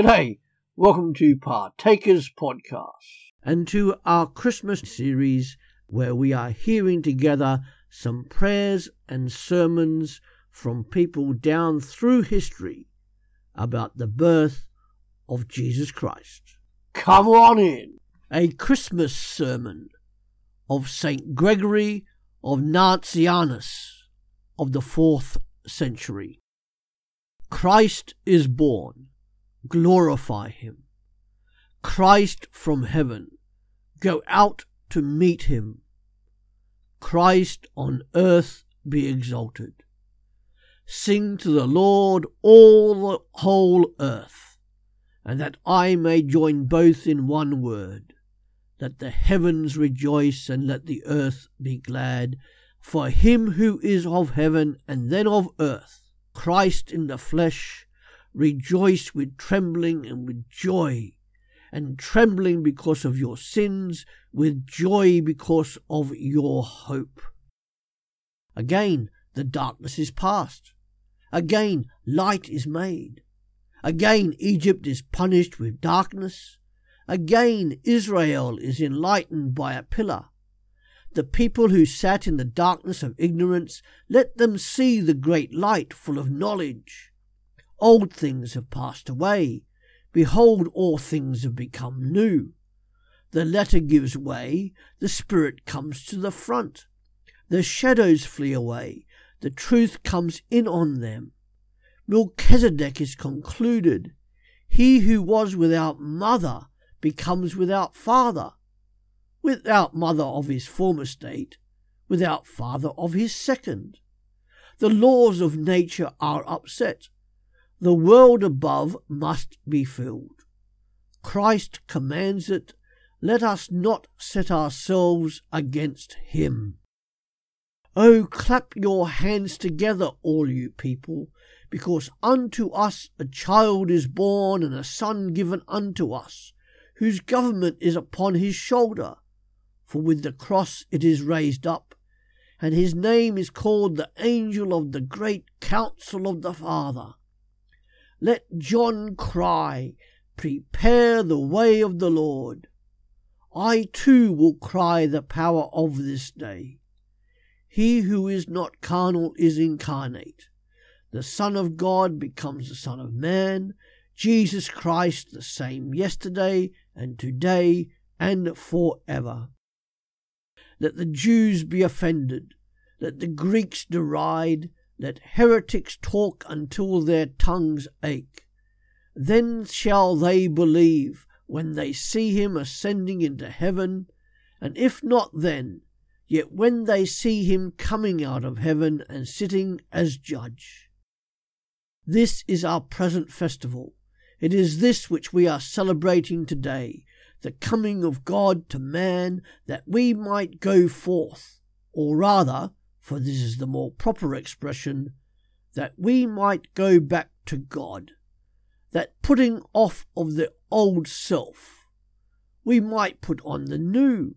G'day, welcome to Partakers Podcast and to our Christmas series where we are hearing together some prayers and sermons from people down through history about the birth of Jesus Christ. Come on in. A Christmas sermon of St. Gregory of Nazianzus of the fourth century. Christ is born. Glorify him. Christ from heaven. Go out to meet him. Christ on earth be exalted. Sing to the Lord all the whole earth, and that I may join both in one word. Let the heavens rejoice, and let the earth be glad, for him who is of heaven and then of earth, Christ in the flesh, rejoice with trembling and with joy, and trembling because of your sins, with joy because of your hope. Again, the darkness is past. Again, light is made. Again, Egypt is punished with darkness. Again, Israel is enlightened by a pillar. The people who sat in the darkness of ignorance, let them see the great light full of knowledge. Old things have passed away. Behold, all things have become new. The letter gives way, the spirit comes to the front. The shadows flee away, the truth comes in on them. Melchizedek is concluded. He who was without mother becomes without father, without mother of his former state, without father of his second. The laws of nature are upset. The world above must be filled. Christ commands it. Let us not set ourselves against him. Oh, clap your hands together, all you people, because unto us a child is born, and a son given unto us, whose government is upon his shoulder. For with the cross it is raised up, and his name is called the angel of the great council of the Father. Let John cry, Prepare the way of the Lord. I too will cry the power of this day. He who is not carnal is incarnate. The Son of God becomes the Son of Man, Jesus Christ the same yesterday and today and forever. Let the Jews be offended, let the Greeks deride, let heretics talk until their tongues ache. Then shall they believe when they see him ascending into heaven, and if not then, Yet when they see him coming out of heaven and sitting as judge. This is our present festival. It is this which we are celebrating today, the coming of God to man, that we might go forth, or rather, for this is the more proper expression, that we might go back to God, that putting off of the old self, we might put on the new,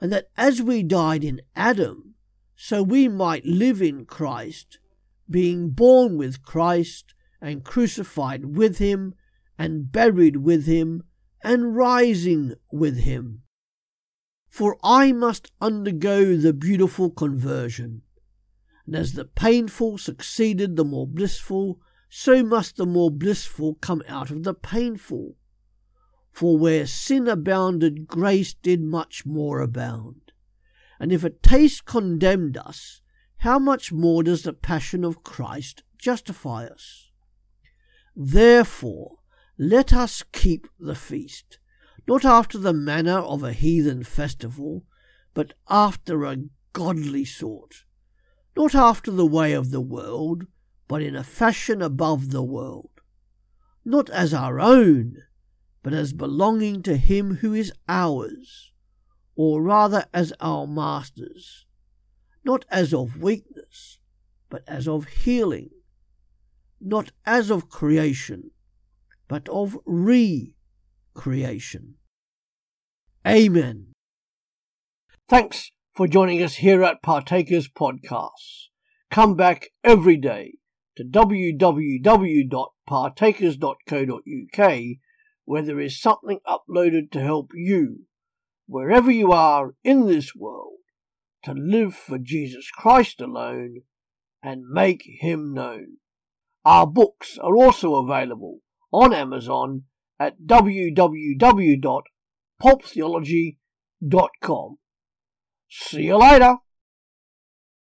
and that as we died in Adam, so we might live in Christ, being born with Christ, and crucified with him, and buried with him, and rising with him. For I must undergo the beautiful conversion, and as the painful succeeded the more blissful, so must the more blissful come out of the painful. For where sin abounded, grace did much more abound. And if a taste condemned us, how much more does the passion of Christ justify us? Therefore, let us keep the feast, not after the manner of a heathen festival, but after a godly sort, not after the way of the world, but in a fashion above the world, not as our own, but as belonging to him who is ours, or rather as our master's, not as of weakness, but as of healing, not as of creation, but of re creation. Amen. Thanks for joining us here at Partakers Podcasts. Come back every day to www.partakers.co.uk where there is something uploaded to help you, wherever you are in this world, to live for Jesus Christ alone and make him known. Our books are also available on Amazon at www.pulptheology.com. See you later.